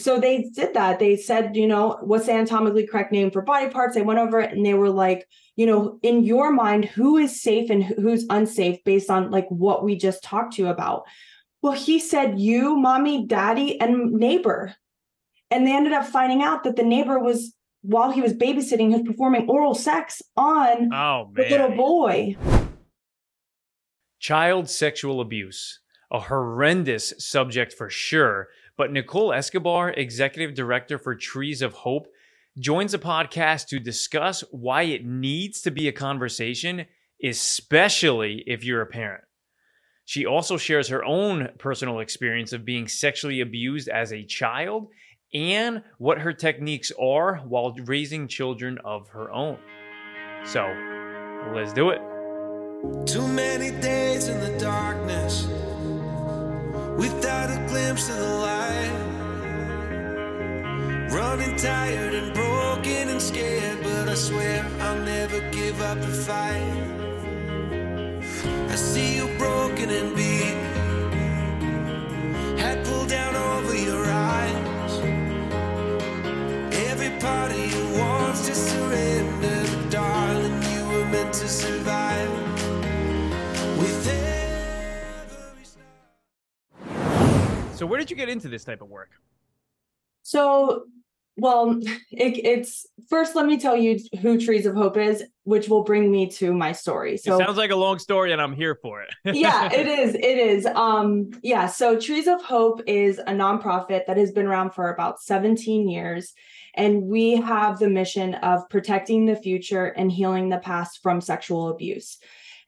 so they did that. They said, you know, what's the anatomically correct name for body parts? They went over it and they were like, you know, in your mind, who is safe and who's unsafe based on like what we just talked to you about? Well, he said you, mommy, daddy, and neighbor. And they ended up finding out that the neighbor was, while he was babysitting, he was performing oral sex on oh, the little boy. Child sexual abuse, a horrendous subject for sure. But Nicole Escobar, executive director for Trees of Hope, joins the podcast to discuss why it needs to be a conversation, especially if you're a parent. She also shares her own personal experience of being sexually abused as a child and what her techniques are while raising children of her own. So, let's do it. Too many days in the darkness without a glimpse of the. Running tired and broken and scared, but I swear I'll never give up the fight. I see you broken and beat, head pulled down over your eyes. Every part of you wants to surrender, but darling, you were meant to survive. With every so, where did you get into this type of work? So well, it, it's first. Let me tell you who Trees of Hope is, which will bring me to my story. So it sounds like a long story, and I'm here for it. yeah, it is. It is. Um, yeah. So Trees of Hope is a nonprofit that has been around for about 17 years, and we have the mission of protecting the future and healing the past from sexual abuse.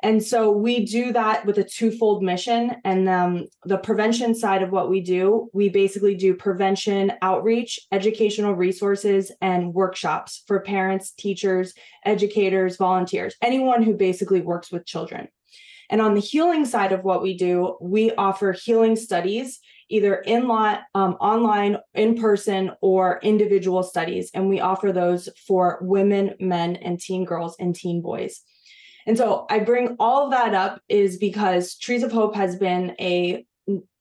And so we do that with a twofold mission. And um, the prevention side of what we do, we basically do prevention outreach, educational resources, and workshops for parents, teachers, educators, volunteers, anyone who basically works with children. And on the healing side of what we do, we offer healing studies either in lot, um, online, in person, or individual studies. And we offer those for women, men, and teen girls and teen boys. And so I bring all of that up is because Trees of Hope has been a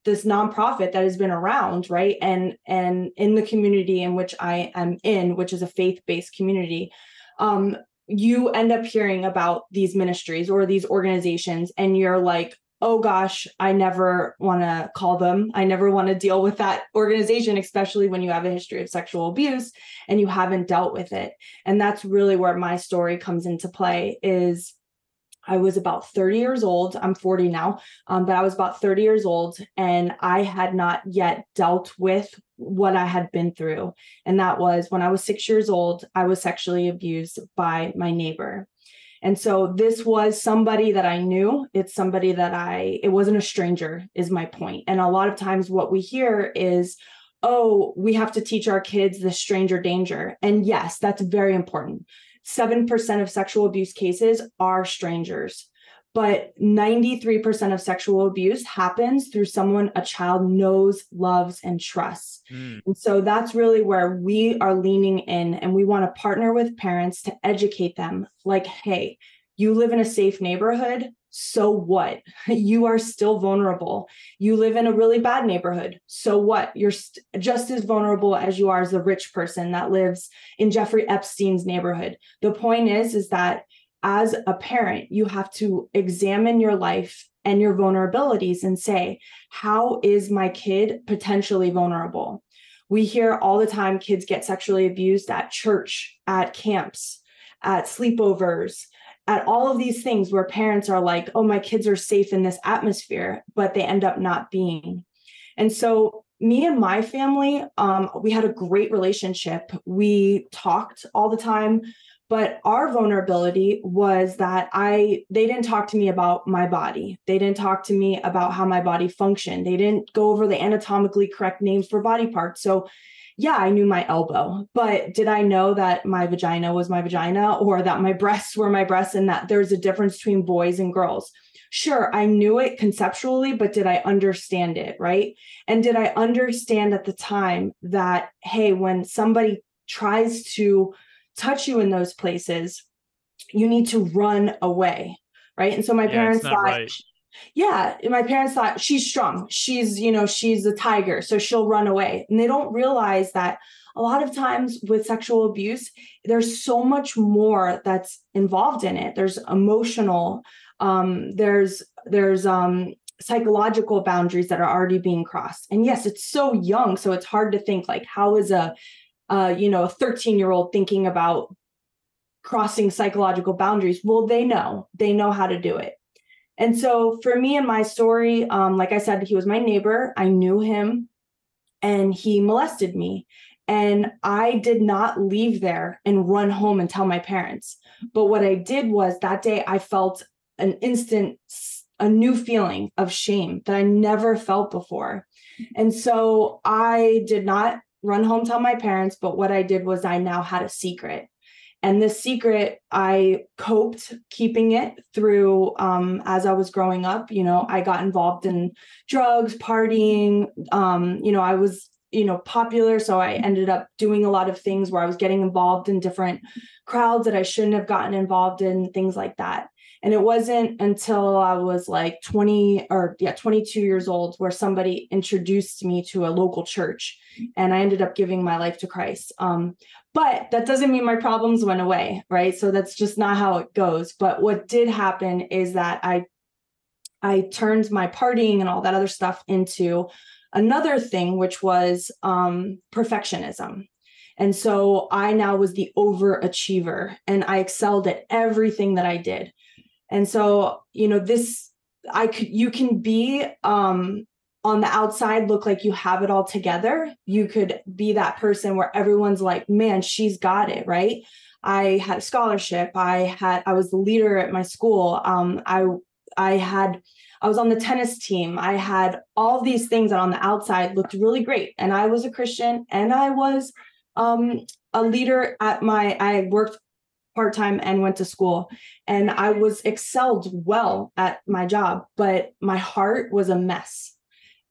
this nonprofit that has been around, right? And and in the community in which I am in, which is a faith-based community, um, you end up hearing about these ministries or these organizations, and you're like, oh gosh, I never want to call them. I never want to deal with that organization, especially when you have a history of sexual abuse and you haven't dealt with it. And that's really where my story comes into play is I was about 30 years old. I'm 40 now, um, but I was about 30 years old and I had not yet dealt with what I had been through. And that was when I was six years old, I was sexually abused by my neighbor. And so this was somebody that I knew. It's somebody that I, it wasn't a stranger, is my point. And a lot of times what we hear is, oh, we have to teach our kids the stranger danger. And yes, that's very important 7% of sexual abuse cases are strangers but 93% of sexual abuse happens through someone a child knows, loves, and trusts. Mm. And so that's really where we are leaning in, and we want to partner with parents to educate them like, hey, you live in a safe neighborhood so what? You are still vulnerable. You live in a really bad neighborhood. So what? You're st- just as vulnerable as you are as a rich person that lives in Jeffrey Epstein's neighborhood. The point is is that as a parent, you have to examine your life and your vulnerabilities and say, how is my kid potentially vulnerable? We hear all the time kids get sexually abused at church, at camps, at sleepovers, at all of these things where parents are like, oh, my kids are safe in this atmosphere, but they end up not being. And so, me and my family, um, we had a great relationship. We talked all the time, but our vulnerability was that I they didn't talk to me about my body. They didn't talk to me about how my body functioned. They didn't go over the anatomically correct names for body parts. So yeah, I knew my elbow, but did I know that my vagina was my vagina or that my breasts were my breasts and that there's a difference between boys and girls? Sure, I knew it conceptually, but did I understand it? Right. And did I understand at the time that, hey, when somebody tries to touch you in those places, you need to run away. Right. And so my yeah, parents thought, right. Yeah my parents thought she's strong. She's you know she's a tiger so she'll run away. And they don't realize that a lot of times with sexual abuse there's so much more that's involved in it. There's emotional um, there's there's um, psychological boundaries that are already being crossed. And yes it's so young so it's hard to think like how is a uh, you know a 13 year old thinking about crossing psychological boundaries? Well they know. They know how to do it and so for me and my story, um, like I said, he was my neighbor. I knew him and he molested me. And I did not leave there and run home and tell my parents. But what I did was that day I felt an instant, a new feeling of shame that I never felt before. And so I did not run home tell my parents, but what I did was I now had a secret. And this secret, I coped keeping it through um, as I was growing up. You know, I got involved in drugs, partying. Um, you know, I was, you know, popular. So I ended up doing a lot of things where I was getting involved in different crowds that I shouldn't have gotten involved in, things like that. And it wasn't until I was like 20 or yeah, 22 years old where somebody introduced me to a local church and I ended up giving my life to Christ. Um, but that doesn't mean my problems went away, right? So that's just not how it goes. But what did happen is that I I turned my partying and all that other stuff into another thing, which was um, perfectionism. And so I now was the overachiever and I excelled at everything that I did. And so, you know, this I could you can be um on the outside look like you have it all together. You could be that person where everyone's like, "Man, she's got it," right? I had a scholarship. I had I was the leader at my school. Um I I had I was on the tennis team. I had all these things that on the outside looked really great. And I was a Christian and I was um, a leader at my, I worked part time and went to school. And I was excelled well at my job, but my heart was a mess.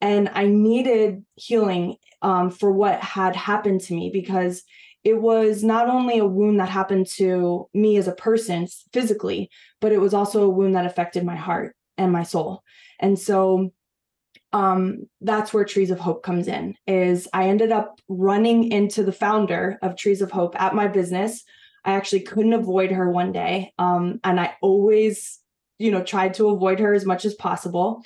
And I needed healing um, for what had happened to me because it was not only a wound that happened to me as a person physically, but it was also a wound that affected my heart and my soul. And so um, that's where Trees of Hope comes in. Is I ended up running into the founder of Trees of Hope at my business I actually couldn't avoid her one day. Um, and I always, you know, tried to avoid her as much as possible.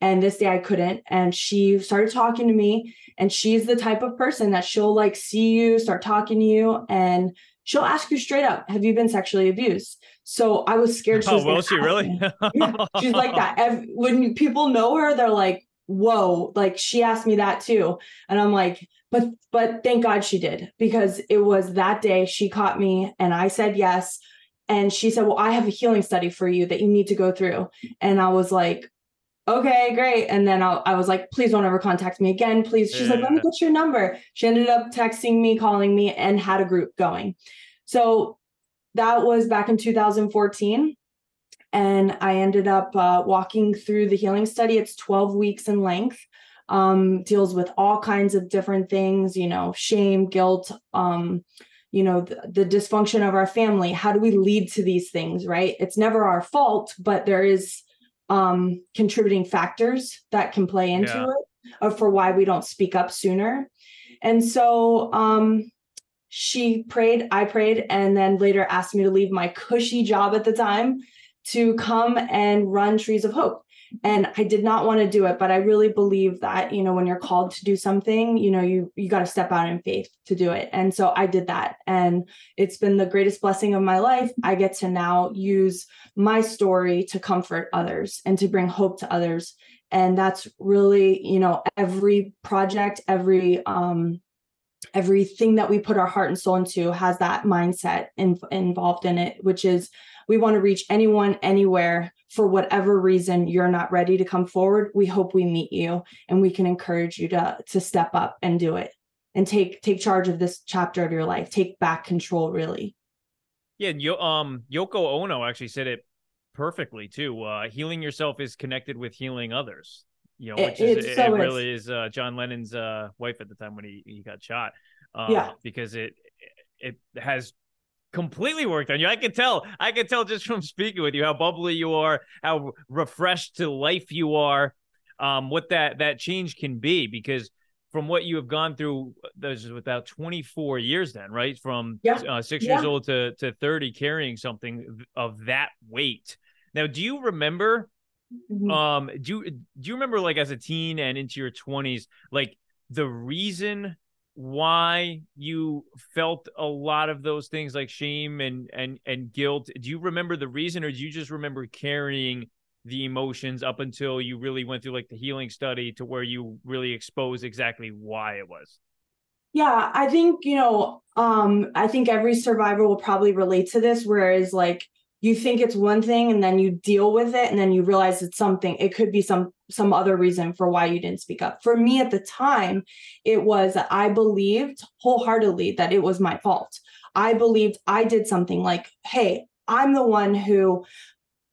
And this day I couldn't. And she started talking to me. And she's the type of person that she'll like see you, start talking to you, and she'll ask you straight up, Have you been sexually abused? So I was scared. She oh, will she really? yeah, she's like that. When people know her, they're like, Whoa, like she asked me that too. And I'm like, but but thank god she did because it was that day she caught me and i said yes and she said well i have a healing study for you that you need to go through and i was like okay great. And then I, I was like please don't ever contact me again. Please. She's yeah. like let me get your number. She ended up texting me calling me and had a group going. So that was back in 2014 and i ended up uh, walking through the healing study. It's 12 weeks in length. Um, deals with all kinds of different things, you know, shame, guilt, um, you know, the, the dysfunction of our family. How do we lead to these things, right? It's never our fault, but there is um, contributing factors that can play into yeah. it uh, for why we don't speak up sooner. And so um, she prayed, I prayed, and then later asked me to leave my cushy job at the time to come and run Trees of Hope and i did not want to do it but i really believe that you know when you're called to do something you know you you got to step out in faith to do it. And so i did that. And it's been the greatest blessing of my life. I get to now use my story to comfort others and to bring hope to others. And that's really you know every project every um everything that we put our heart and soul into has that mindset in, involved in it which is we want to reach anyone anywhere for whatever reason you're not ready to come forward we hope we meet you and we can encourage you to to step up and do it and take take charge of this chapter of your life take back control really. Yeah yo, um yoko ono actually said it perfectly too uh healing yourself is connected with healing others you know which it, is, it, so it really is uh john lennon's uh wife at the time when he, he got shot uh, yeah. because it it has completely worked on you. I can tell. I can tell just from speaking with you how bubbly you are, how refreshed to life you are. Um, what that that change can be because from what you have gone through, there's about 24 years then, right? From yeah. uh, six yeah. years old to to 30, carrying something of that weight. Now, do you remember? Mm-hmm. Um, do you do you remember like as a teen and into your 20s, like the reason why you felt a lot of those things like shame and and and guilt. Do you remember the reason or do you just remember carrying the emotions up until you really went through like the healing study to where you really exposed exactly why it was? Yeah i think you know um i think every survivor will probably relate to this whereas like you think it's one thing and then you deal with it and then you realize it's something it could be some some other reason for why you didn't speak up. For me at the time it was that i believed wholeheartedly that it was my fault. I believed i did something like hey i'm the one who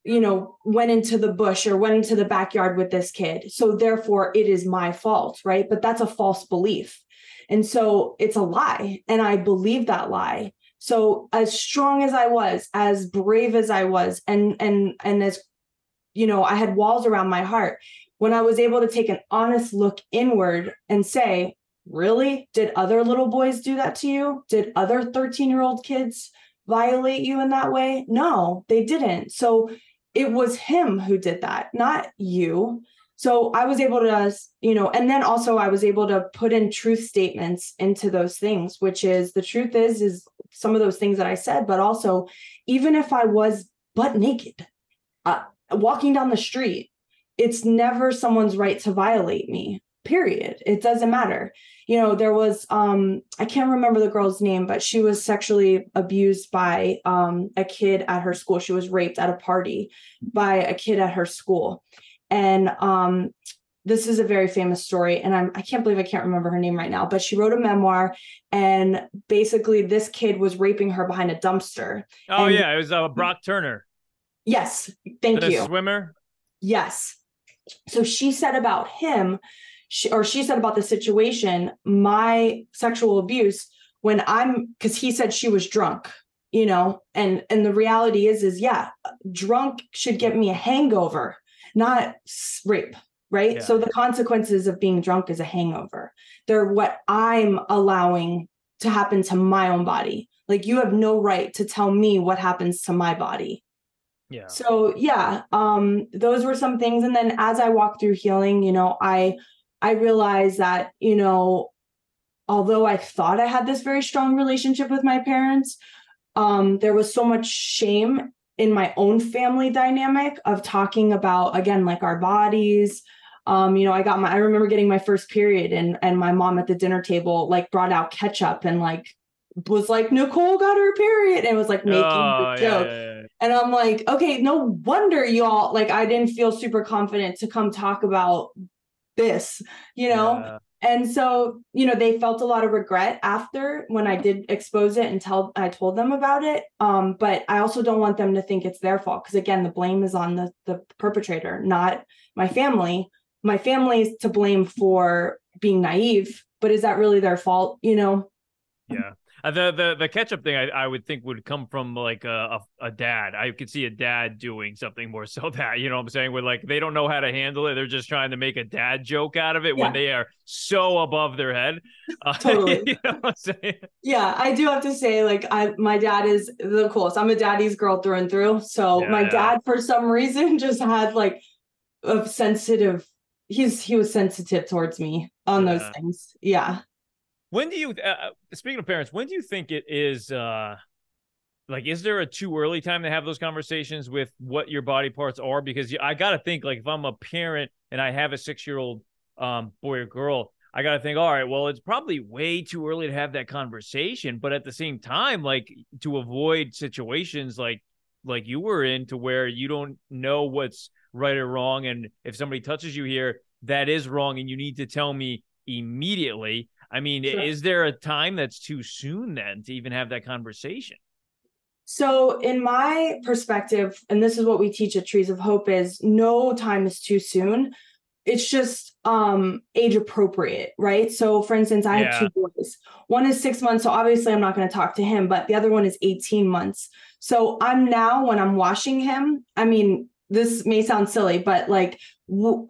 you know went into the bush or went into the backyard with this kid so therefore it is my fault right? But that's a false belief. And so it's a lie and i believe that lie so as strong as I was, as brave as I was, and and and as you know, I had walls around my heart. When I was able to take an honest look inward and say, really? Did other little boys do that to you? Did other 13 year old kids violate you in that way? No, they didn't. So it was him who did that, not you. So I was able to, you know, and then also I was able to put in truth statements into those things, which is the truth is, is some of those things that I said, but also even if I was butt naked, uh, walking down the street, it's never someone's right to violate me. Period. It doesn't matter. You know, there was um I can't remember the girl's name, but she was sexually abused by um a kid at her school. She was raped at a party by a kid at her school. And um this is a very famous story and I'm I can't believe I can't remember her name right now, but she wrote a memoir and basically this kid was raping her behind a dumpster. Oh and, yeah, it was uh, Brock Turner. Yes, thank the you. Swimmer? Yes. So she said about him she, or she said about the situation, my sexual abuse when I'm cuz he said she was drunk you know and and the reality is is yeah drunk should get me a hangover not rape right? Yeah. So the consequences of being drunk is a hangover. They're what I'm allowing to happen to my own body. Like you have no right to tell me what happens to my body. Yeah. So yeah, um those were some things and then as I walked through healing, you know, I I realized that, you know, although I thought I had this very strong relationship with my parents, um there was so much shame in my own family dynamic of talking about again like our bodies um, you know, I got my I remember getting my first period and and my mom at the dinner table like brought out ketchup and like was like Nicole got her period and was like making oh, the joke. Yeah, yeah, yeah. And I'm like, okay, no wonder y'all like I didn't feel super confident to come talk about this, you know? And so, you know, they felt a lot of regret after when I did expose it and tell I told them about it. Um, but I also don't want them to think it's their fault because again, the blame is on the the perpetrator, not my family my family's to blame for being naive, but is that really their fault? You know? Yeah. Uh, the the the ketchup thing I, I would think would come from like a, a, a dad. I could see a dad doing something more so that you know what I'm saying where like they don't know how to handle it. They're just trying to make a dad joke out of it yeah. when they are so above their head. Uh, totally. you know what I'm saying? Yeah, I do have to say like I my dad is the coolest. I'm a daddy's girl through and through. So yeah, my yeah. dad for some reason just had like a sensitive he's he was sensitive towards me on yeah. those things. Yeah. When do you uh, uh, speaking of parents, when do you think it is uh like is there a too early time to have those conversations with what your body parts are because I got to think like if I'm a parent and I have a 6-year-old um boy or girl, I got to think all right, well it's probably way too early to have that conversation, but at the same time like to avoid situations like like you were in to where you don't know what's right or wrong. And if somebody touches you here, that is wrong. And you need to tell me immediately. I mean, sure. is there a time that's too soon then to even have that conversation? So, in my perspective, and this is what we teach at Trees of Hope, is no time is too soon. it's just um age appropriate right so for instance i yeah. have two boys one is six months so obviously i'm not going to talk to him but the other one is 18 months so i'm now when i'm washing him i mean this may sound silly but like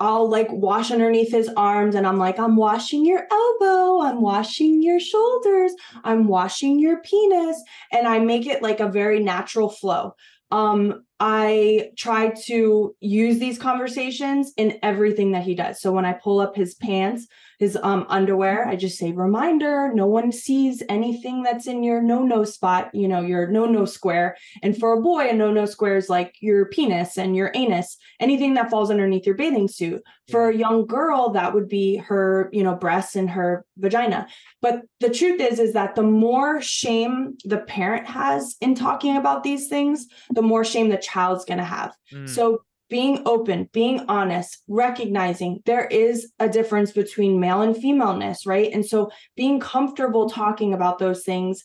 i'll like wash underneath his arms and i'm like i'm washing your elbow. I'm washing your shoulders. I'm washing your penis. And i make it like a very natural flow. Um I try to use these conversations in everything that he does. So when I pull up his pants, his um, underwear, I just say, reminder, no one sees anything that's in your no no spot, you know, your no no square. And for a boy, a no no square is like your penis and your anus, anything that falls underneath your bathing suit. For a young girl, that would be her, you know, breasts and her vagina. But the truth is, is that the more shame the parent has in talking about these things, the more shame the child's going to have. Mm. So being open, being honest, recognizing there is a difference between male and femaleness, right? And so being comfortable talking about those things.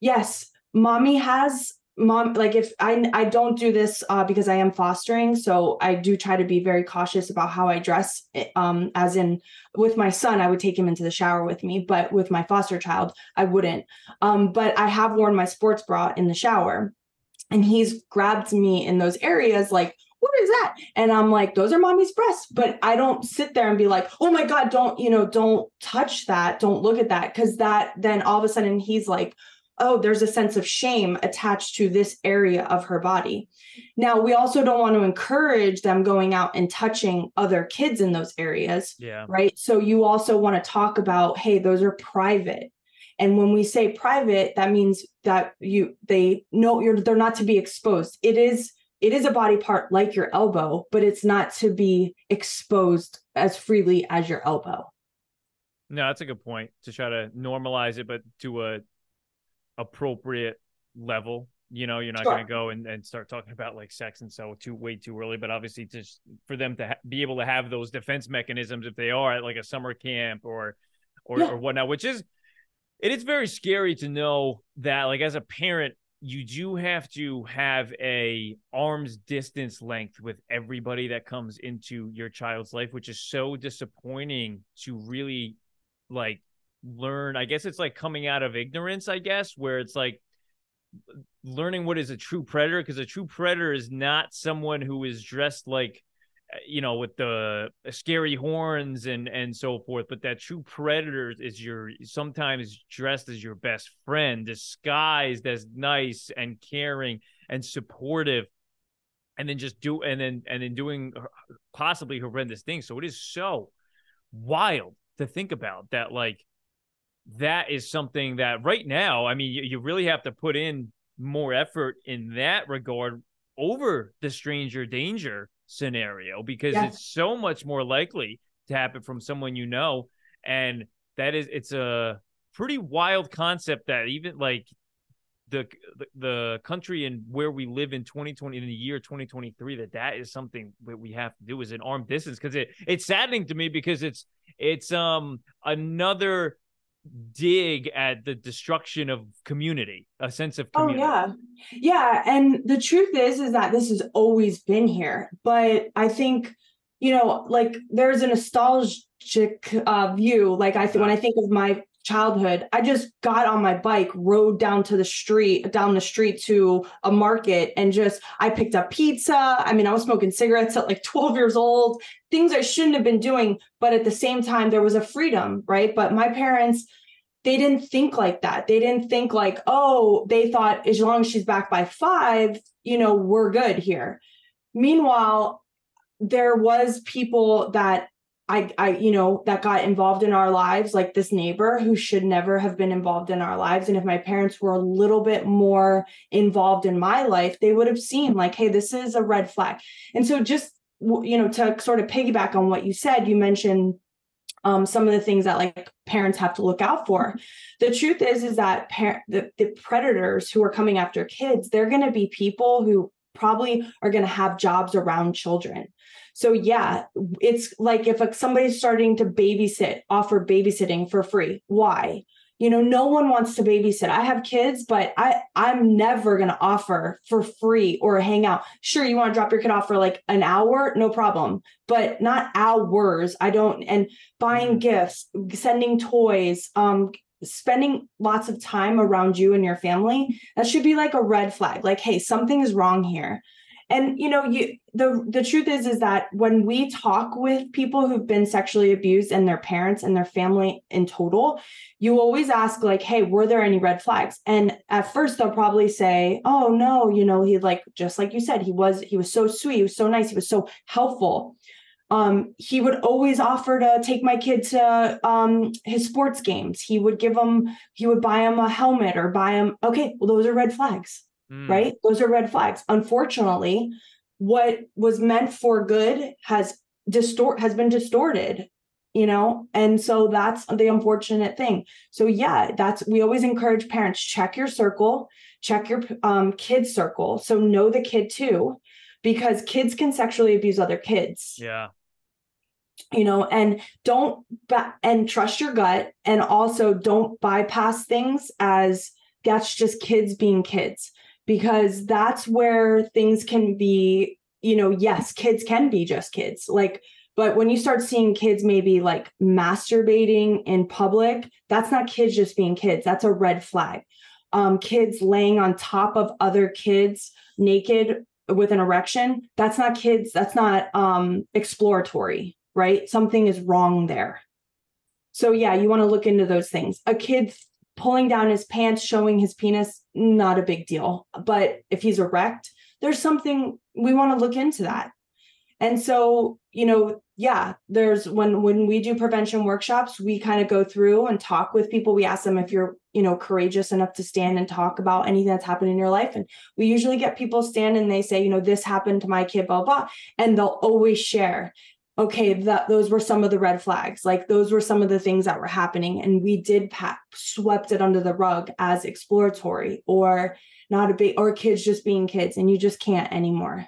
Yes, mommy has mom like if i i don't do this uh, because i am fostering so i do try to be very cautious about how i dress eh, um as in with my son i would take him into the shower with me but with my foster child i wouldn't um but i have worn my sports bra in the shower and he's grabbed me in those areas like what is that? And I'm like, those are mommy's breasts. But I don't sit there and be like, oh my God, don't, you know, don't touch that. Don't look at that. Cause that then all of a sudden he's like, oh, there's a sense of shame attached to this area of her body. Now, we also don't want to encourage them going out and touching other kids in those areas. Yeah. Right. So you also want to talk about, hey, those are private. And when we say private, that means that you they know you're they're not to be exposed. It is it is a body part like your elbow, but it's not to be exposed as freely as your elbow. No, that's a good point to try to normalize it, but to a appropriate level. You know, you're not sure. going to go and, and start talking about like sex and so too way too early. But obviously, just for them to ha- be able to have those defense mechanisms if they are at like a summer camp or or yeah. or whatnot, which is it is very scary to know that like as a parent you do have to have a arm's distance length with everybody that comes into your child's life which is so disappointing to really like learn. I guess it's like coming out of ignorance i guess where it's like learning what is a true predator because a true predator is not someone who is dressed like you know with the uh, scary horns and and so forth but that true predator is your sometimes dressed as your best friend disguised as nice and caring and supportive and then just do and then and then doing possibly horrendous things. So it is so wild to think about that like that is something that right now i mean you, you really have to put in more effort in that regard over the stranger danger scenario because yeah. it's so much more likely to happen from someone you know and that is it's a pretty wild concept that even like the the country and where we live in 2020 in the year 2023 that that is something that we have to do is an armed distance because it it's saddening to me because it's it's um another dig at the destruction of community, a sense of oh, community. Oh yeah. Yeah, and the truth is is that this has always been here, but I think you know, like there's a nostalgic uh, view. Like I th- when I think of my childhood, I just got on my bike, rode down to the street, down the street to a market, and just I picked up pizza. I mean, I was smoking cigarettes at like 12 years old, things I shouldn't have been doing. But at the same time, there was a freedom, right? But my parents, they didn't think like that. They didn't think like, oh, they thought as long as she's back by five, you know, we're good here. Meanwhile, there was people that I, I, you know, that got involved in our lives, like this neighbor who should never have been involved in our lives. And if my parents were a little bit more involved in my life, they would have seen, like, hey, this is a red flag. And so, just, you know, to sort of piggyback on what you said, you mentioned um, some of the things that like parents have to look out for. The truth is, is that par- the, the predators who are coming after kids, they're going to be people who probably are going to have jobs around children. So yeah, it's like if somebody's starting to babysit, offer babysitting for free. Why? you know no one wants to babysit. I have kids but i i'm never going to offer for free or hang out sure you want to drop your kid off for like an hour? No problem. But not hours. I don't and buying mm-hmm. gifts sending toys um spending lots of time around you and your family that should be like a red flag. Like hey something is wrong here and you know you the the truth is is that when we talk with people who've been sexually abused and their parents and their family in total you always ask like hey were there any red flags and at first they'll probably say oh no you know he like just like you said he was he was so sweet he was so nice he was so helpful um, he would always offer to take my kid to um, his sports games. He would give him, he would buy him a helmet or buy him. Okay, well, those are red flags mm. right? Those are red flags. Unfortunately, what was meant for good has distort has been distorted you know and so that's the unfortunate thing so yeah that's we always encourage parents check your circle check your um, kids circle so know the kid too because kids can sexually abuse other kids yeah you know and don't and trust your gut and also don't bypass things as that's just kids being kids because that's where things can be, you know, yes, kids can be just kids. Like, but when you start seeing kids maybe like masturbating in public, that's not kids just being kids. That's a red flag. Um, kids laying on top of other kids naked with an erection, that's not kids, that's not um, exploratory, right? Something is wrong there. So, yeah, you want to look into those things. A kid pulling down his pants, showing his penis, not a big deal. But if he's erect, there's something we want to look into that. And so, you know, yeah, there's when when we do prevention workshops, we kind of go through and talk with people. We ask them if you're, you know, courageous enough to stand and talk about anything that's happened in your life. And we usually get people stand and they say, you know, this happened to my kid, blah, blah. And they'll always share okay that those were some of the red flags. Like those were some of the things that were happening and we did pat, swept it under the rug as exploratory or not a big or kids just being kids and you just can't anymore.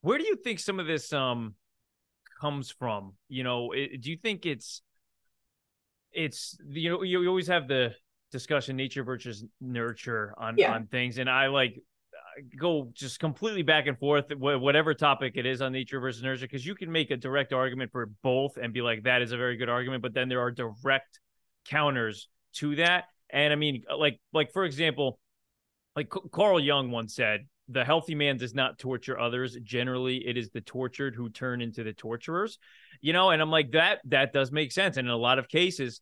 Where do you think some of this um comes from? You know it, do you think it's it's you know you always have the discussion nature versus nurture on yeah. on things and i like go just completely back and forth, whatever topic it is on nature versus nurture, because you can make a direct argument for both and be like, that is a very good argument. But then there are direct counters to that. And I mean, like, like for example, like Carl Jung once said, the healthy man does not torture others. Generally, it is the tortured who turn into the torturers, you know. And I'm like, that that does make sense. And in a lot of cases,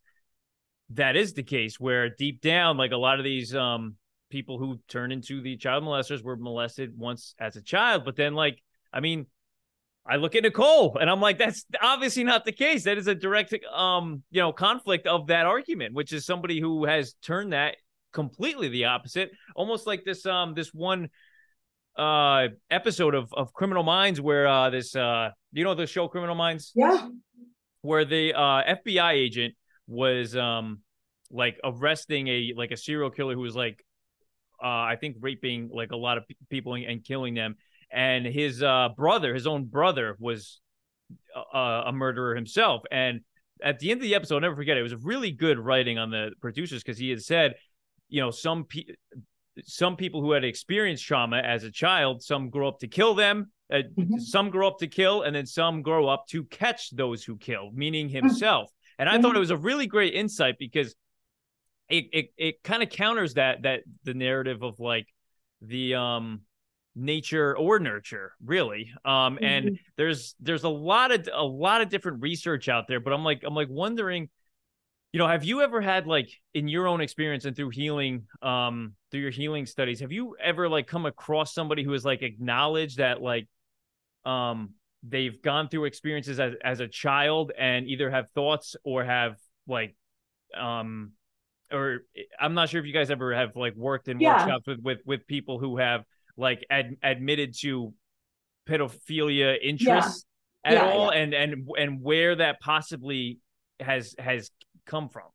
that is the case where deep down, like a lot of these um people who turn into the child molesters were molested once as a child. But then, like, I mean, I look at Nicole and I'm like, that's obviously not the case. That is a direct, um, you know, conflict of that argument, which is somebody who has turned that completely the opposite, almost like this, um, this one, uh, episode of of Criminal Minds where uh this uh you know the show Criminal Minds yeah where the uh FBI agent was um like arresting a like a serial killer who was like uh, I think raping like a lot of people and, killing them. And his uh, brother, his own brother, was a, a, murderer himself. And at the end of the episode, I'll never forget it. It was really good writing on the producers because he had said, you know, some pe- some people who had experienced trauma as a child, some grow up to kill them, uh, mm-hmm. some grow up to kill, and then some grow up to catch those who kill, meaning mm-hmm. himself. And I mm-hmm. thought it was a really great insight because it it, it kind of counters that that the narrative of like the um nature or nurture really um mm-hmm. and there's there's a lot of a lot of different research out there but i'm like i'm like wondering you know have you ever had like in your own experience and through healing um through your healing studies have you ever like come across somebody who has like acknowledged that like um they've gone through experiences as as a child and either have thoughts or have like um or I'm not sure if you guys ever have like worked in yeah. workshops with with with people who have like ad, admitted to pedophilia interests yeah. at yeah, all and and and where that possibly has has come from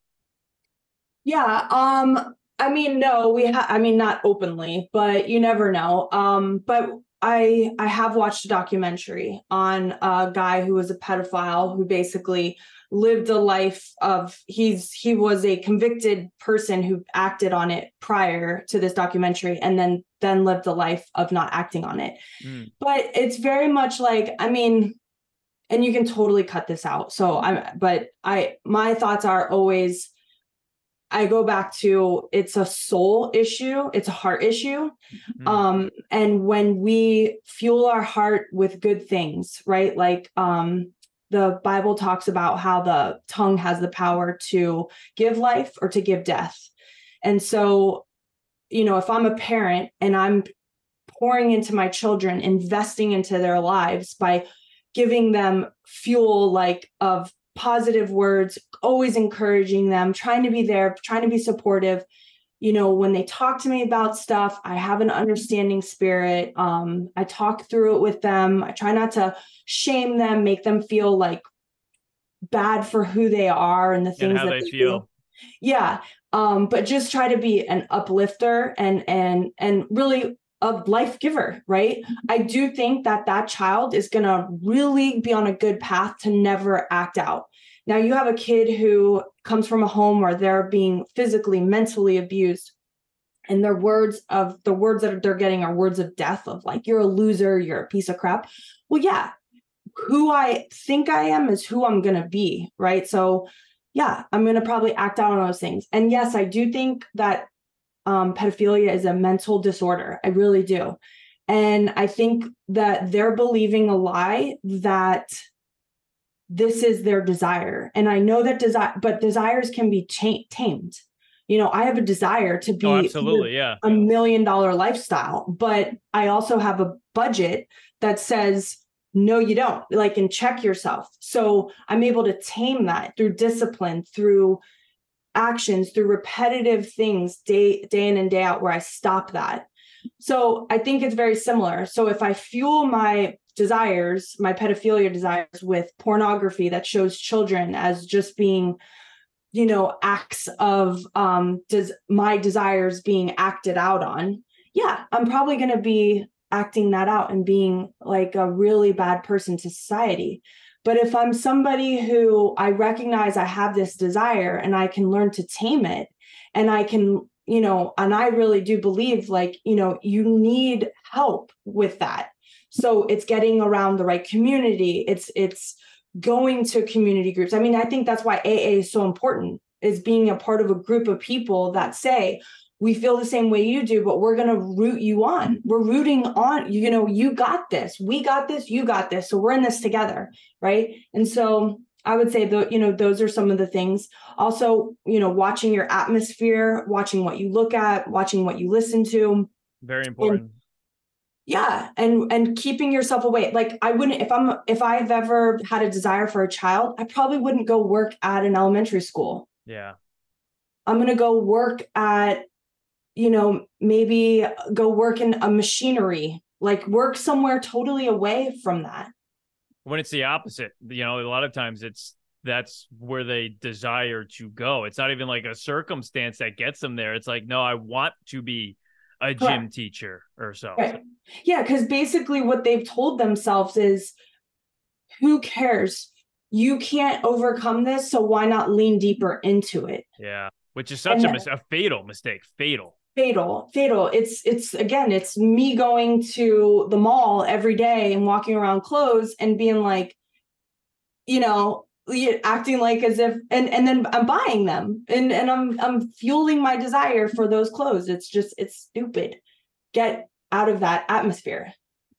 yeah um i mean no we have i mean not openly but you never know um but I I have watched a documentary on a guy who was a pedophile who basically lived a life of he's he was a convicted person who acted on it prior to this documentary and then then lived a life of not acting on it. Mm. But it's very much like I mean and you can totally cut this out. So I'm but I my thoughts are always I go back to it's a soul issue, it's a heart issue. Mm-hmm. Um, and when we fuel our heart with good things, right? Like um, the Bible talks about how the tongue has the power to give life or to give death. And so, you know, if I'm a parent and I'm pouring into my children, investing into their lives by giving them fuel like of positive words, always encouraging them, trying to be there, trying to be supportive. You know, when they talk to me about stuff, I have an understanding spirit. Um, I talk through it with them. I try not to shame them, make them feel like bad for who they are and the things and that they, they feel. Do. Yeah. Um, but just try to be an uplifter and and and really a life giver, right? I do think that that child is going to really be on a good path to never act out. Now, you have a kid who comes from a home where they're being physically, mentally abused, and their words of the words that they're getting are words of death, of like, you're a loser, you're a piece of crap. Well, yeah, who I think I am is who I'm going to be, right? So, yeah, I'm going to probably act out on those things. And yes, I do think that um, pedophilia is a mental disorder. I really do. And I think that they're believing a lie that this is their desire. And I know that desire, but desires can be cha- tamed. You know, I have a desire to be oh, absolutely, yeah. a million dollar lifestyle, but I also have a budget that says, no, you don't, like, and check yourself. So I'm able to tame that through discipline, through actions through repetitive things day day in and day out where I stop that. So I think it's very similar. So if I fuel my desires, my pedophilia desires with pornography that shows children as just being you know acts of um does my desires being acted out on yeah i'm probably going to be acting that out and being like a really bad person to society but if I'm somebody who I recognize I have this desire and I can learn to tame it and I can, you know, and I really do believe like, you know, you need help with that. So it's getting around the right community. It's it's going to community groups. I mean, I think that's why AA is so important is being a part of a group of people that say, we feel the same way you do, but we're going to root you on. We're rooting on, you know, you got this, we got this, you got this. So we're in this together. Right. And so I would say that, you know, those are some of the things. Also, you know, watching your atmosphere, watching what you look at, watching what you listen to. Very important. And, yeah and and keeping yourself away like i wouldn't if i'm if i've ever had a desire for a child i probably wouldn't go work at an elementary school yeah i'm going to go work at you know, maybe go work in a machinery, like work somewhere totally away from that. When it's the opposite, you know, a lot of times it's that's where they desire to go. It's not even like a circumstance that gets them there. It's like, no, I want to be a Correct. gym teacher or so. Right. Yeah, because basically what they've told themselves is who cares? You can't overcome this, so why not lean deeper into it? Yeah, which is such a, mis- a fatal mistake. Fatal fatal fatal. It's it's again it's me going to the mall every day and walking around clothes and being like you know acting like as if and and then i'm buying them. And and i'm i'm fueling my desire for those clothes. It's just it's stupid. Get out of that atmosphere.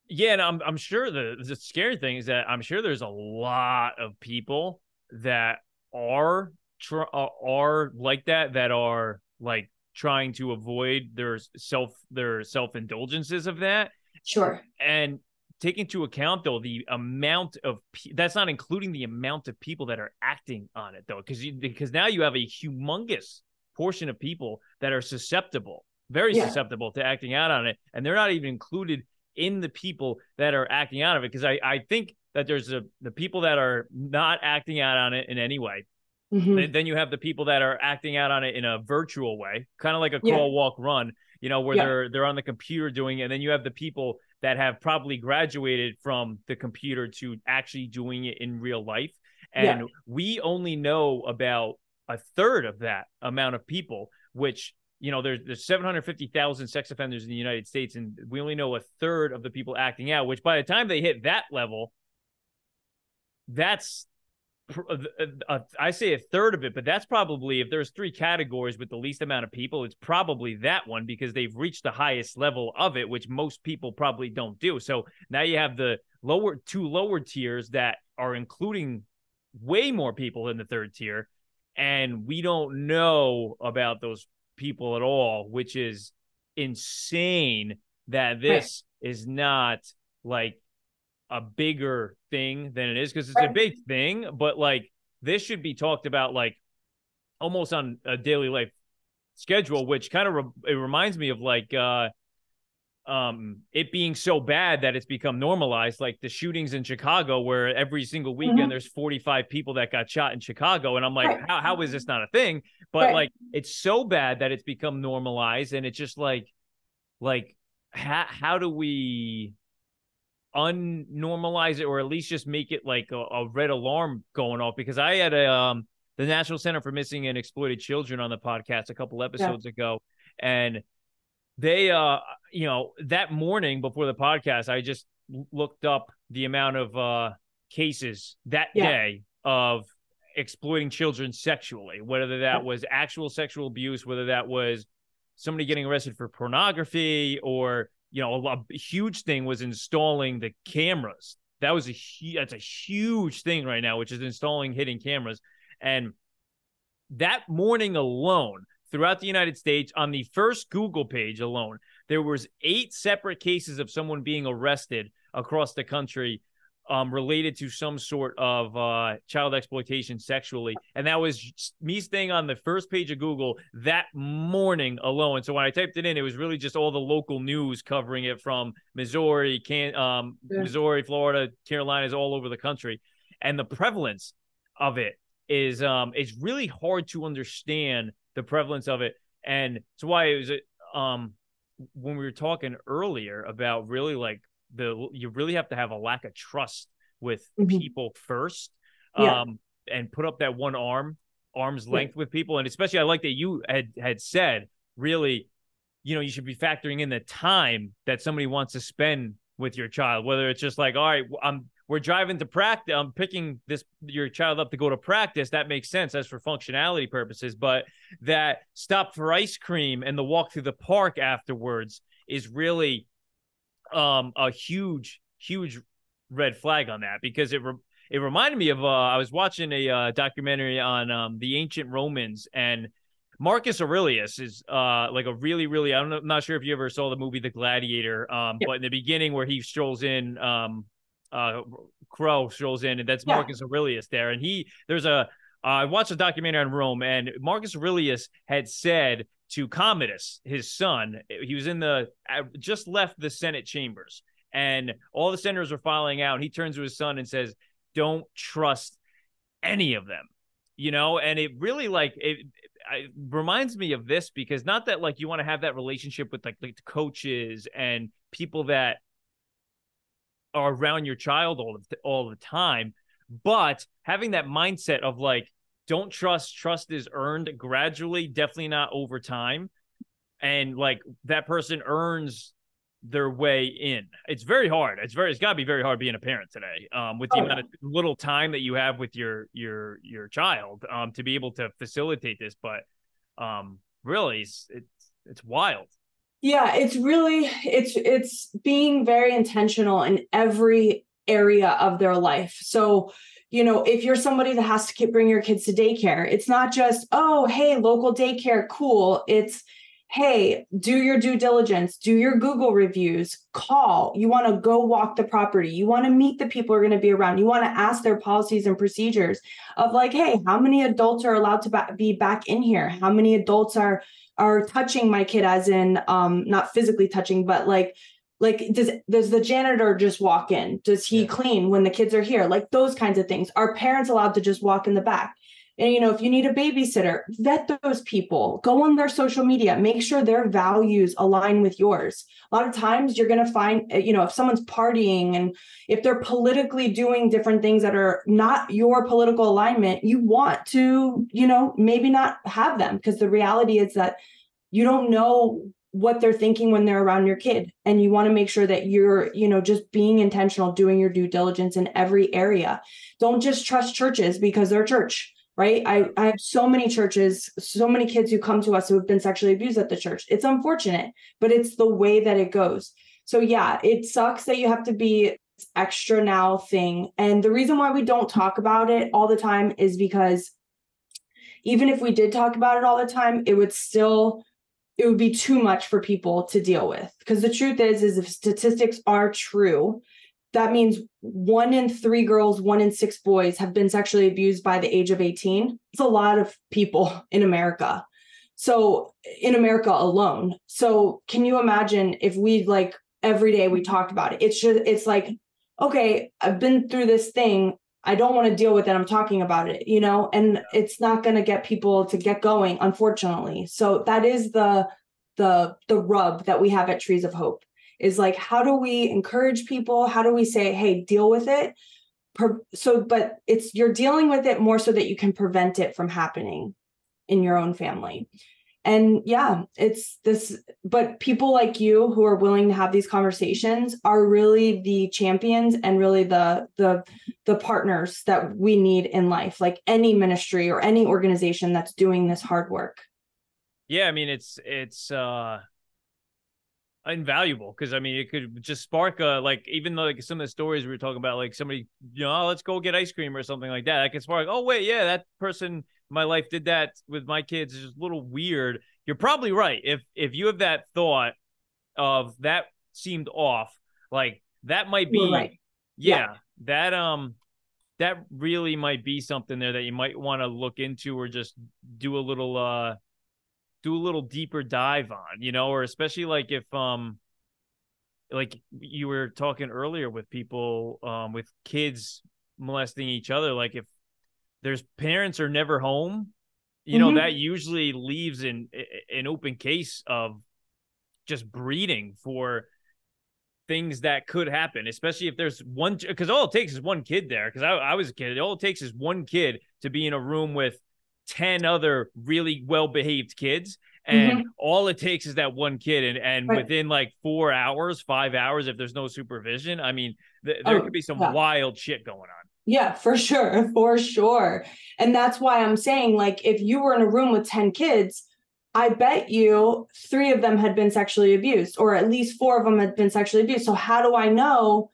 Yeah and i'm i'm sure the the scary thing is that i'm sure there's a lot of people that are uh, are like that that are like trying to avoid their self their self indulgences of that. Sure. And take into account though the amount of that's not including the amount of people that are acting on it though because because now you have a humongous portion of people that are susceptible very yeah. susceptible to acting out on it and they're not even included in the people that are acting out of it because I, I think that there's a, the people that are not acting out on it in any way Mm-hmm. Then you have the people that are acting out on it in a virtual way, kind of like a crawl, yeah. walk, run. You know, where yeah. they're they're on the computer doing it. And then you have the people that have probably graduated from the computer to actually doing it in real life. And yeah. we only know about a third of that amount of people, which you know, there's there's 750,000 sex offenders in the United States, and we only know a third of the people acting out. Which by the time they hit that level, that's uh, uh, I say a third of it, but that's probably if there's three categories with the least amount of people, it's probably that one because they've reached the highest level of it, which most people probably don't do. So now you have the lower two lower tiers that are including way more people in the third tier, and we don't know about those people at all, which is insane that this right. is not like a bigger thing than it is because it's right. a big thing, but like this should be talked about like almost on a daily life schedule, which kind of re- it reminds me of like uh um it being so bad that it's become normalized like the shootings in chicago where every single weekend mm-hmm. there's 45 people that got shot in chicago and i'm like right. how, how is this not a thing but right. like it's so bad that it's become normalized and it's just like like how, how do we unnormalize it or at least just make it like a, a red alarm going off because i had a um the national center for missing and exploited children on the podcast a couple episodes yeah. ago and they uh you know that morning before the podcast i just looked up the amount of uh cases that yeah. day of exploiting children sexually whether that was actual sexual abuse whether that was somebody getting arrested for pornography or you know a, a huge thing was installing the cameras that was a that's a huge thing right now which is installing hidden cameras and that morning alone throughout the United States on the first Google page alone. There was eight separate cases of someone being arrested across the country um, related to some sort of uh, child exploitation sexually. And that was me staying on the first page of Google that morning alone. So when I typed it in, it was really just all the local news covering it from Missouri, can, um, yeah. Missouri, Florida, Carolinas, all over the country. And the prevalence of it is um, it's really hard to understand the prevalence of it. And it's why it was um when we were talking earlier about really like the you really have to have a lack of trust with mm-hmm. people first. Yeah. Um and put up that one arm arm's length yeah. with people. And especially I like that you had had said really, you know, you should be factoring in the time that somebody wants to spend with your child, whether it's just like, all right, I'm we're driving to practice. I'm picking this your child up to go to practice. That makes sense as for functionality purposes. But that stop for ice cream and the walk through the park afterwards is really um, a huge, huge red flag on that because it re- it reminded me of uh, I was watching a uh, documentary on um, the ancient Romans and Marcus Aurelius is uh, like a really, really. I'm not sure if you ever saw the movie The Gladiator, um, yeah. but in the beginning where he strolls in um, uh, Crowe strolls in, and that's yeah. Marcus Aurelius there. And he, there's a, I watched a documentary on Rome, and Marcus Aurelius had said to Commodus, his son, he was in the, uh, just left the Senate chambers, and all the senators were filing out. He turns to his son and says, Don't trust any of them, you know? And it really like, it, it reminds me of this because not that like you want to have that relationship with like, like the coaches and people that are around your child all the, all the time. But having that mindset of like, don't trust, trust is earned gradually, definitely not over time. And like that person earns their way in. It's very hard. It's very it's gotta be very hard being a parent today. Um, with the oh, amount of little time that you have with your your your child, um, to be able to facilitate this. But um really it's it's, it's wild yeah it's really it's it's being very intentional in every area of their life so you know if you're somebody that has to keep, bring your kids to daycare it's not just oh hey local daycare cool. It's hey do your due diligence do your google reviews call. You want to go walk the property. You want to meet the people who are going to be around. You want to ask their policies and procedures of like hey how many adults are allowed to be back in here? How many adults are are touching my kid as in um not physically touching but like like does does the janitor just walk in? Does he yeah. clean when the kids are here? Like those kinds of things. Are parents allowed to just walk in the back? And you know if you need a babysitter vet those people. Go on their social media. Make sure their values align with yours. A lot of times you're going to find uh, you know if someone's partying and if they're politically doing different things that are not your political alignment you want to you know maybe not have them. Because the reality is that you don't know what they're thinking when they're around your kid. And you want to make sure that you're you know just being intentional doing your due diligence in every area. Don't just trust churches because they're church right? I, I have so many churches so many kids who come to us who have been sexually abused at the church. It's unfortunate but it's the way that it goes. So yeah it sucks that you have to be extra now thing. And the reason why we don't talk about it all the time is because even if we did talk about it all the time it would still it would be too much for people to deal with. Because the truth is is if statistics are true that means one in three girls one in six boys have been sexually abused by the age of 18 it's a lot of people in america. So in america alone. So can you imagine if we like every day we talked about it? It's just it's like okay i've been through this thing I don't want to deal with it. I'm talking about it, you know, and it's not going to get people to get going, unfortunately. So that is the the the rub that we have at Trees of Hope is like how do we encourage people? How do we say, "Hey, deal with it?" so but it's you're dealing with it more so that you can prevent it from happening in your own family and yeah it's this but people like you who are willing to have these conversations are really the champions and really the the the partners that we need in life like any ministry or any organization that's doing this hard work. Yeah i mean it's it's uh invaluable because I mean it could just spark a like even though like some of the stories we were talking about like somebody you know oh, let's go get ice cream or something like that that can spark oh wait yeah that person my life did that with my kids is just a little weird. You're probably right. If if you have that thought of that seemed off, like that might be right. yeah, yeah, that um that really might be something there that you might want to look into or just do a little uh do a little deeper dive on, you know, or especially like if um like you were talking earlier with people um with kids molesting each other like if there's parents are never home you know mm-hmm. that usually leaves an an open case of just breeding for things that could happen especially if there's one because all it takes is one kid there because I, I was a kid all it takes is one kid to be in a room with 10 other really well behaved kids and mm-hmm. all it takes is that one kid and and right. within like four hours five hours if there's no supervision i mean th- there oh, could be some yeah. wild shit going on yeah, for sure. For sure. And that's why I'm saying, like, if you were in a room with 10 kids, I bet you three of them had been sexually abused, or at least four of them had been sexually abused. So, how do I know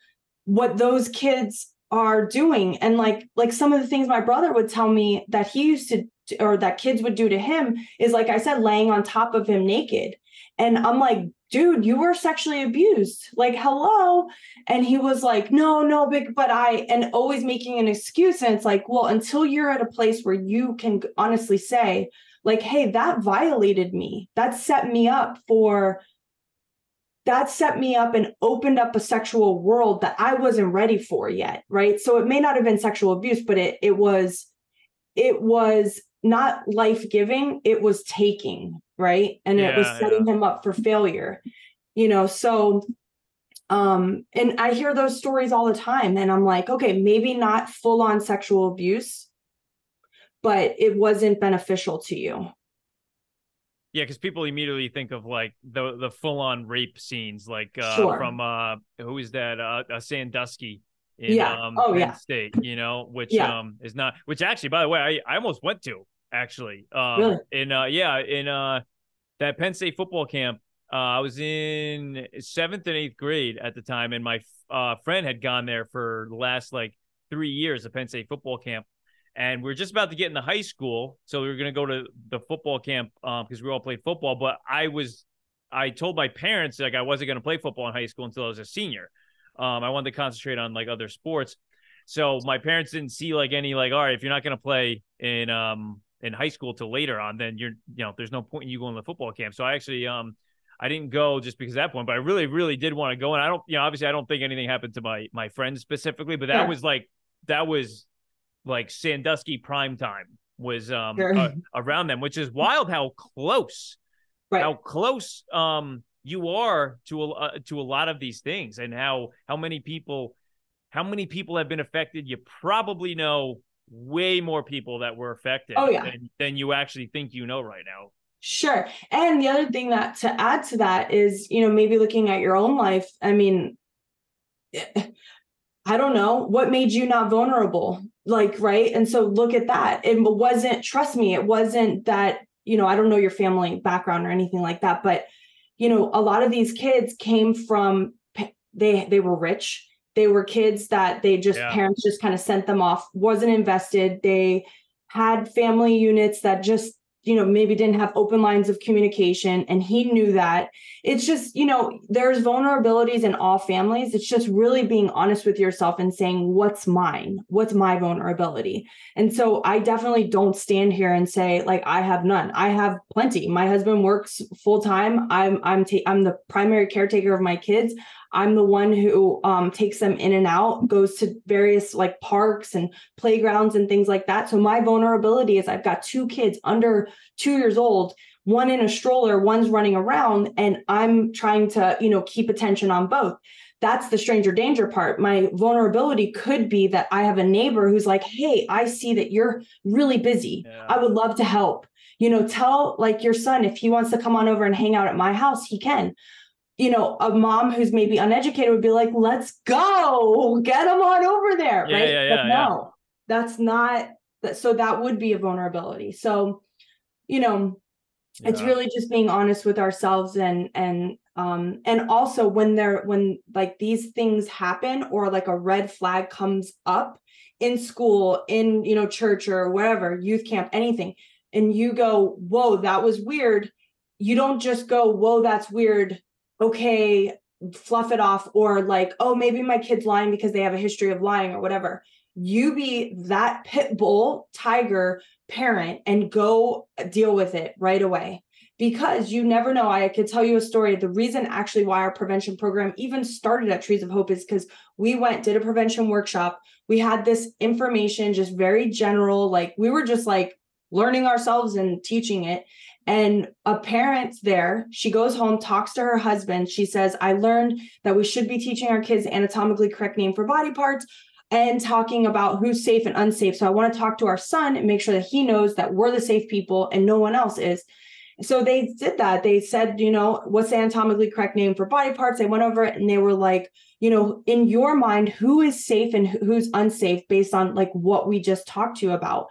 what those kids are doing? And like, like some of the things my brother would tell me that he used to, or that kids would do to him is like I said, laying on top of him naked. And I'm like, dude, you were sexually abused. Like, hello. And he was like, no, no, big, but I, and always making an excuse. And it's like, well, until you're at a place where you can honestly say, like, hey, that violated me. That set me up for, that set me up and opened up a sexual world that I wasn't ready for yet. Right. So it may not have been sexual abuse, but it, it was, it was not life giving, it was taking right and yeah, it was setting yeah. him up for failure you know so um and i hear those stories all the time and i'm like okay maybe not full on sexual abuse but it wasn't beneficial to you yeah because people immediately think of like the the full on rape scenes like uh sure. from uh who is that uh, uh sandusky in yeah. um oh, Penn yeah. State, you know, which yeah. um is not which actually by the way I, I almost went to actually. Um, really? In uh, yeah, in uh, that Penn State football camp. Uh, I was in seventh and eighth grade at the time, and my uh, friend had gone there for the last like three years of Penn State football camp. And we are just about to get into high school, so we were going to go to the football camp because um, we all played football. But I was, I told my parents like I wasn't going to play football in high school until I was a senior. Um, I wanted to concentrate on like other sports. So my parents didn't see like any like, all right, if you're not going to play in um in high school till later on, then you're you know there's no point in you going to the football camp. So I actually um I didn't go just because that point, but I really really did want to go. And I don't you know obviously I don't think anything happened to my my friends specifically, but that was like that was like Sandusky prime time was um sure. uh, around them, which is wild how close, right. how close um you are to a uh, to a lot of these things, and how how many people how many people have been affected. You probably know way more people that were affected oh, yeah. than, than you actually think you know right now. Sure. And the other thing that to add to that is, you know, maybe looking at your own life. I mean, I don't know what made you not vulnerable, like, right? And so look at that. It wasn't, trust me, it wasn't that, you know, I don't know your family background or anything like that, but, you know, a lot of these kids came from, they, they were rich. They were kids that they just, yeah. parents just kind of sent them off, wasn't invested. They had family units that just you know maybe didn't have open lines of communication and he knew that. It's just you know there's vulnerabilities in all families. It's just really being honest with yourself and saying what's mine? What's my vulnerability? And so i definitely don't stand here and say like i have none. I have plenty. My husband works full time i'm i'm ta- i'm the primary caretaker of my kids I'm the one who um, takes them in and out, goes to various like parks and playgrounds and things like that. So my vulnerability is I've got two kids under two years old, one in a stroller, one's running around, and I'm trying to, you know, keep attention on both. That's the stranger danger part. My vulnerability could be that I have a neighbor who's like, Hey, I see that you're really busy. Yeah. I would love to help. You know, tell like your son if he wants to come on over and hang out at my house, he can you know, a mom who's maybe uneducated would be like, let's go, get them on over there. Yeah, right. Yeah, but no, that's not that. So that would be a vulnerability. So, you know, it's really just being honest with ourselves and, and, um, and also when they're, when like these things happen or like a red flag comes up in school, in, you know, church or whatever, youth camp, anything, and you go, whoa, that was weird. You don't just go, whoa, that's weird okay, fluff it off, or like, oh, maybe my kid's lying because they have a history of lying or whatever. You be that pit bull tiger parent and go deal with it right away because you never know. I could tell you a story. The reason actually why our prevention program even started at Trees of Hope is because we went, did a prevention workshop. We had this information, just very general, like we were just like learning ourselves and teaching it. And a parent there, she goes home, talks to her husband. She says, I learned that we should be teaching our kids anatomically correct name for body parts and talking about who's safe and unsafe. So I want to talk to our son and make sure that he knows that we're the safe people and no one else is. So they did that. They said, you know, what's the anatomically correct name for body parts? They went over it and they were like, you know, in your mind, who is safe and who's unsafe based on like what we just talked to you about?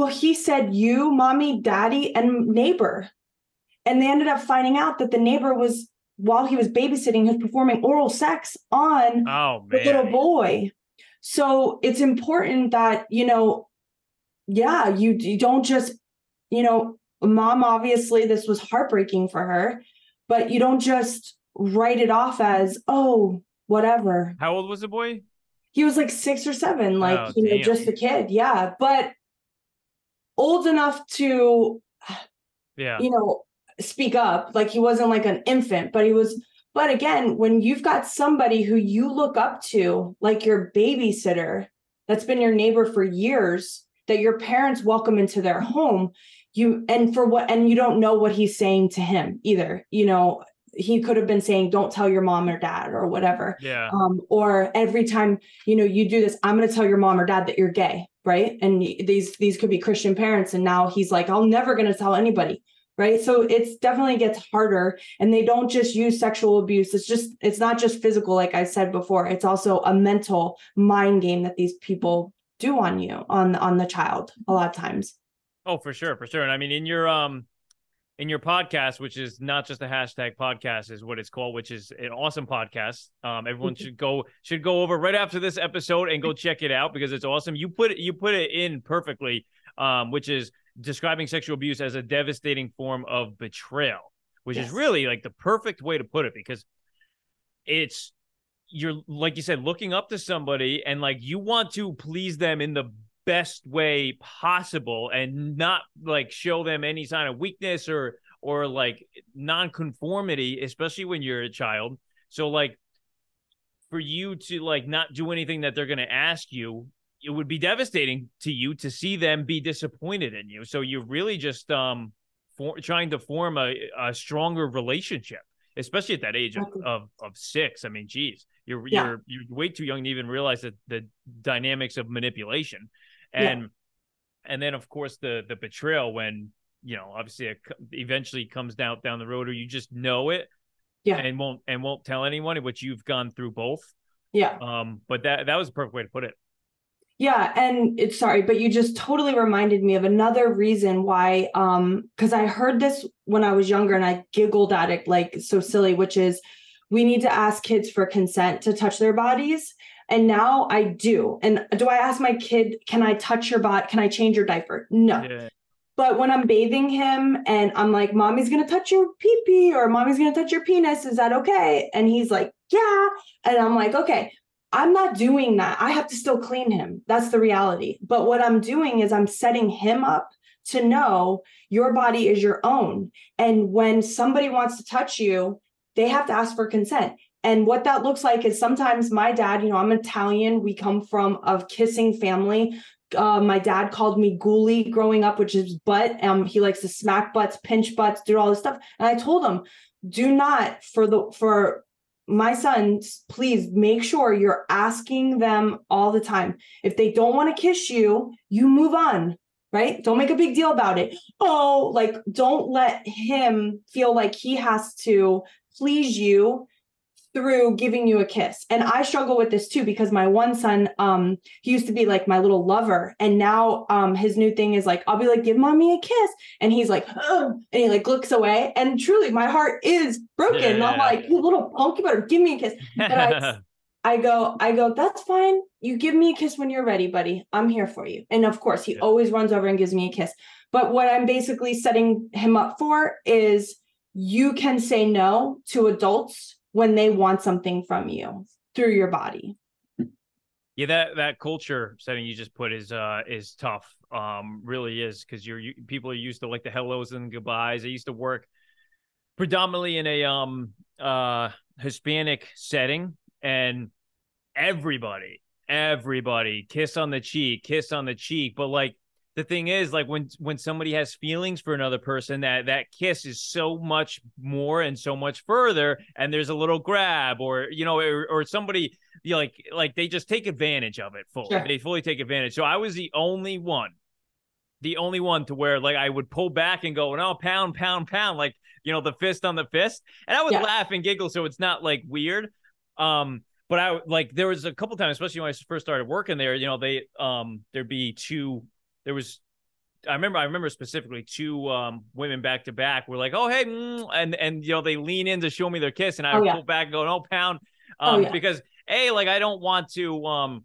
Well, he said, You, mommy, daddy, and neighbor. And they ended up finding out that the neighbor was, while he was babysitting, he was performing oral sex on oh, the little boy. So it's important that, you know, yeah, you, you don't just, you know, mom, obviously, this was heartbreaking for her, but you don't just write it off as, oh, whatever. How old was the boy? He was like six or seven, like, oh, you know, just a kid. Yeah. But old enough to yeah. you know speak up. Like he wasn't like an infant but he was but again when you've got somebody who you look up to like your babysitter that's been your neighbor for years that your parents welcome into their home you and for what and you don't know what he's saying to him either. You know he could have been saying don't tell your mom or dad or whatever. Yeah. Um or every time you know you do this i'm going to tell your mom or dad that you're gay right? And these these could be christian parents and now he's like i'm never going to tell anybody right? So it's definitely gets harder and they don't just use sexual abuse. It's just it's not just physical like i said before. It's also a mental mind game that these people do on you on on the child a lot of times. Oh for sure for sure. And i mean in your um in your podcast, which is not just a hashtag podcast, is what it's called, which is an awesome podcast. Um, everyone should go should go over right after this episode and go check it out because it's awesome. You put it you put it in perfectly, um, which is describing sexual abuse as a devastating form of betrayal, which yes. is really like the perfect way to put it because it's you're like you said looking up to somebody and like you want to please them in the best way possible and not like show them any sign of weakness or or like non-conformity especially when you're a child so like for you to like not do anything that they're going to ask you it would be devastating to you to see them be disappointed in you. So you're really just um for, trying to form a, a stronger relationship, especially at that age of, of, of six. I mean, geez, you're yeah. you're you're way too young to even realize that the dynamics of manipulation, and yeah. and then of course the the betrayal when you know obviously it eventually comes down down the road or you just know it yeah. and won't and won't tell anyone which you've gone through both. Yeah. Um but that that was the perfect way to put it. Yeah, and it's sorry, but you just totally reminded me of another reason why um cuz I heard this when I was younger and I giggled at it like so silly which is we need to ask kids for consent to touch their bodies and now I do. And do I ask my kid, can I touch your body? Can I change your diaper? No. Yeah. But when I'm bathing him and I'm like, mommy's gonna touch your pee pee or mommy's gonna touch your penis, is that okay? And he's like, yeah. And I'm like, okay, I'm not doing that. I have to still clean him. That's the reality. But what I'm doing is I'm setting him up to know your body is your own. And when somebody wants to touch you, they have to ask for consent. And what that looks like is sometimes my dad, you know, I'm Italian. We come from a kissing family. Uh, my dad called me ghoulie growing up, which is butt. Um, he likes to smack butts, pinch butts, do all this stuff. And I told him, do not for the for my sons, please make sure you're asking them all the time. If they don't want to kiss you, you move on, right? Don't make a big deal about it. Oh, like don't let him feel like he has to please you through giving you a kiss. And I struggle with this too because my one son, um, he used to be like my little lover, and now um, his new thing is like I'll be like, "Give mommy a kiss," and he's like, Ugh, and he like looks away. And truly, my heart is broken. Yeah. I'm like, "You little punk, you better give me a kiss." But I, I go, I go, "That's fine. You give me a kiss when you're ready, buddy. I'm here for you." And of course, he yeah. always runs over and gives me a kiss. But what I'm basically setting him up for is you can say no to adults when they want something from you through your body. Yeah, that that culture setting you just put is uh is tough. Um, really is because you're you, people are used to like the hellos and goodbyes. I used to work predominantly in a um uh Hispanic setting, and everybody, everybody kiss on the cheek, kiss on the cheek, but like the thing is like when when somebody has feelings for another person that that kiss is so much more and so much further and there's a little grab or you know or, or somebody you know, like like they just take advantage of it fully sure. they fully take advantage so i was the only one the only one to where like i would pull back and go no pound pound pound like you know the fist on the fist and i would yeah. laugh and giggle so it's not like weird um but I like there was a couple times, especially when I first started working there. You know, they um there'd be two there was I remember I remember specifically two um, women back to back were like, "Oh hey," mm, and and you know they lean in to show me their kiss, and I oh, yeah. pull back and go, "No pound," oh, um, oh, yeah. because a like I don't want to. Um,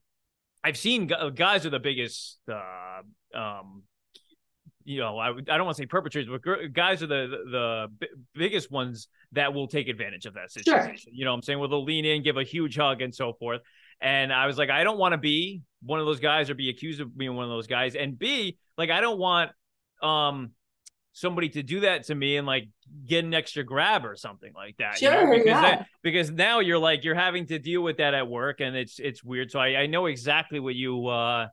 I've seen guys are the biggest. Uh, um, you know, I, I don't want to say perpetrators, but guys are the, the, the biggest ones that will take advantage of that situation. Sure. You know, what I'm saying, well, they'll lean in, give a huge hug, and so forth. And I was like, I don't want to be one of those guys or be accused of being one of those guys. And B, like, I don't want um somebody to do that to me and like get an extra grab or something like that. Sure, you know? because yeah. that, because now you're like you're having to deal with that at work and it's it's weird. So I, I know exactly what you uh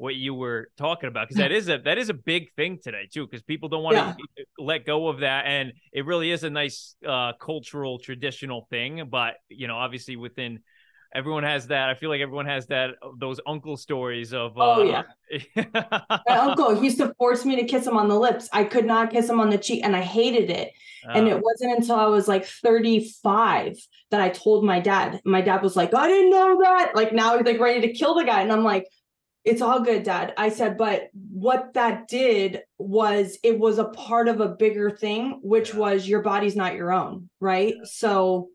what you were talking about because that is a that is a big thing today too because people don't want to yeah. let go of that and it really is a nice uh cultural traditional thing but you know obviously within everyone has that. I feel like everyone has that those uncle stories of. Oh uh, yeah. My uncle he used to force me to kiss him on the lips. I could not kiss him on the cheek, and I hated it. Uh, and it oh. wasn't until I was like 35 that I told my dad. My dad was like, "I didn't know that." Like now he's like ready to kill the guy, and I'm like. It's all good, dad. I said, but what that did was it was a part of a bigger thing, which yeah. was your body's not your own, right? Yeah. So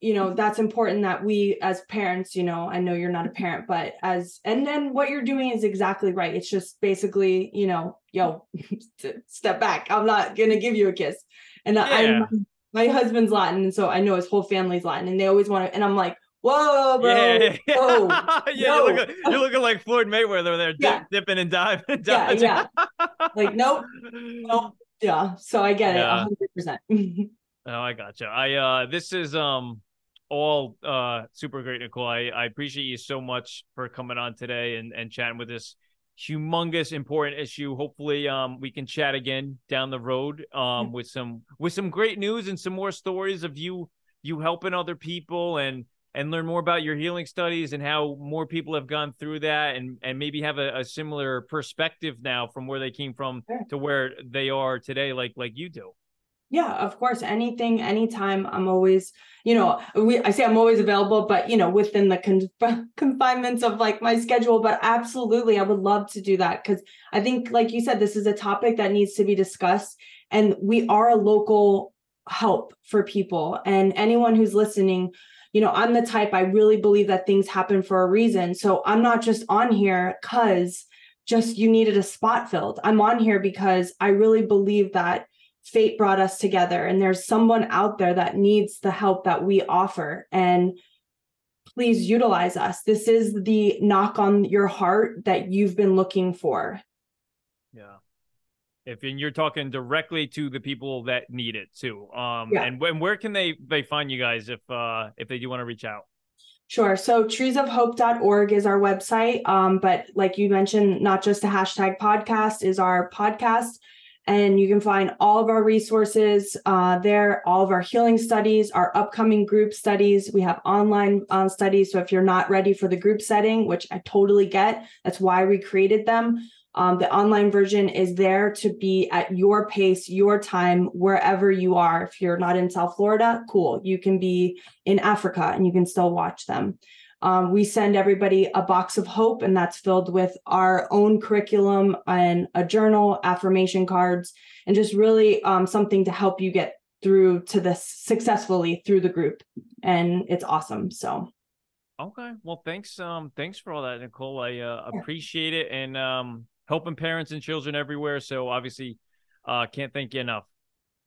you know that's important that we as parents you know i know you're not a parent but as and then what you're doing is exactly right. It's just basically you know yo step back. I'm not gonna give you a kiss. And yeah. I, my husband's latin and so i know his whole family's latin and they always want to and i'm like whoa bro yeah, yeah, whoa, yeah you're, looking, you're, looking, like floyd mayweather there yeah. dip, dipping and diving yeah yeah. Like nope nope yeah. So i get it 100% oh i gotcha. I uh this is um all uh, super great, Nicole. I, I appreciate you so much for coming on today and, and chatting with this humongous important issue. Hopefully um we can chat again down the road um with some with some great news and some more stories of you you helping other people and and learn more about your healing studies and how more people have gone through that and and maybe have a, a similar perspective now from where they came from to where they are today like like you do yeah, of course. Anything, anytime. I'm always, you know, we, I say I'm always available, but, you know, within the con- confinements of like my schedule. But absolutely, I would love to do that because I think, like you said, this is a topic that needs to be discussed. And we are a local help for people. And anyone who's listening, you know, I'm the type I really believe that things happen for a reason. So I'm not just on here because just you needed a spot filled. I'm on here because I really believe that fate brought us together. And there's someone out there that needs the help that we offer. And please utilize us. This is the knock on your heart that you've been looking for. Yeah. If and you're talking directly to the people that need it too. Um yeah. and, and where can they they find you guys if uh if they do want to reach out? Sure. So treesofhope.org is our website. Um, but like you mentioned, not just a hashtag podcast is our podcast and you can find all of our resources uh, there, all of our healing studies, our upcoming group studies. We have online uh, studies. So if you're not ready for the group setting, which I totally get, that's why we created them. Um, the online version is there to be at your pace, your time, wherever you are. If you're not in South Florida, cool. You can be in Africa and you can still watch them. Um, we send everybody a box of hope, and that's filled with our own curriculum and a journal, affirmation cards, and just really um, something to help you get through to this successfully through the group. And it's awesome. So. Okay. Well, thanks. Um, thanks for all that, Nicole. I uh, appreciate it, and um, helping parents and children everywhere. So obviously, uh, can't thank you enough.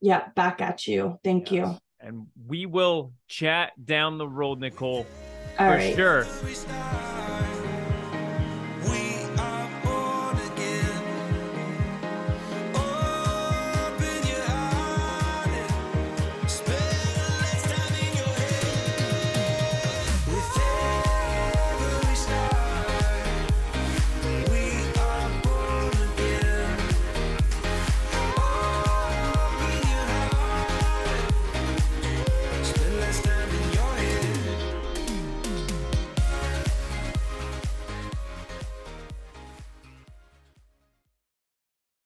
Yeah, back at you. Thank yes. you. And we will chat down the road, Nicole. All For right. sure.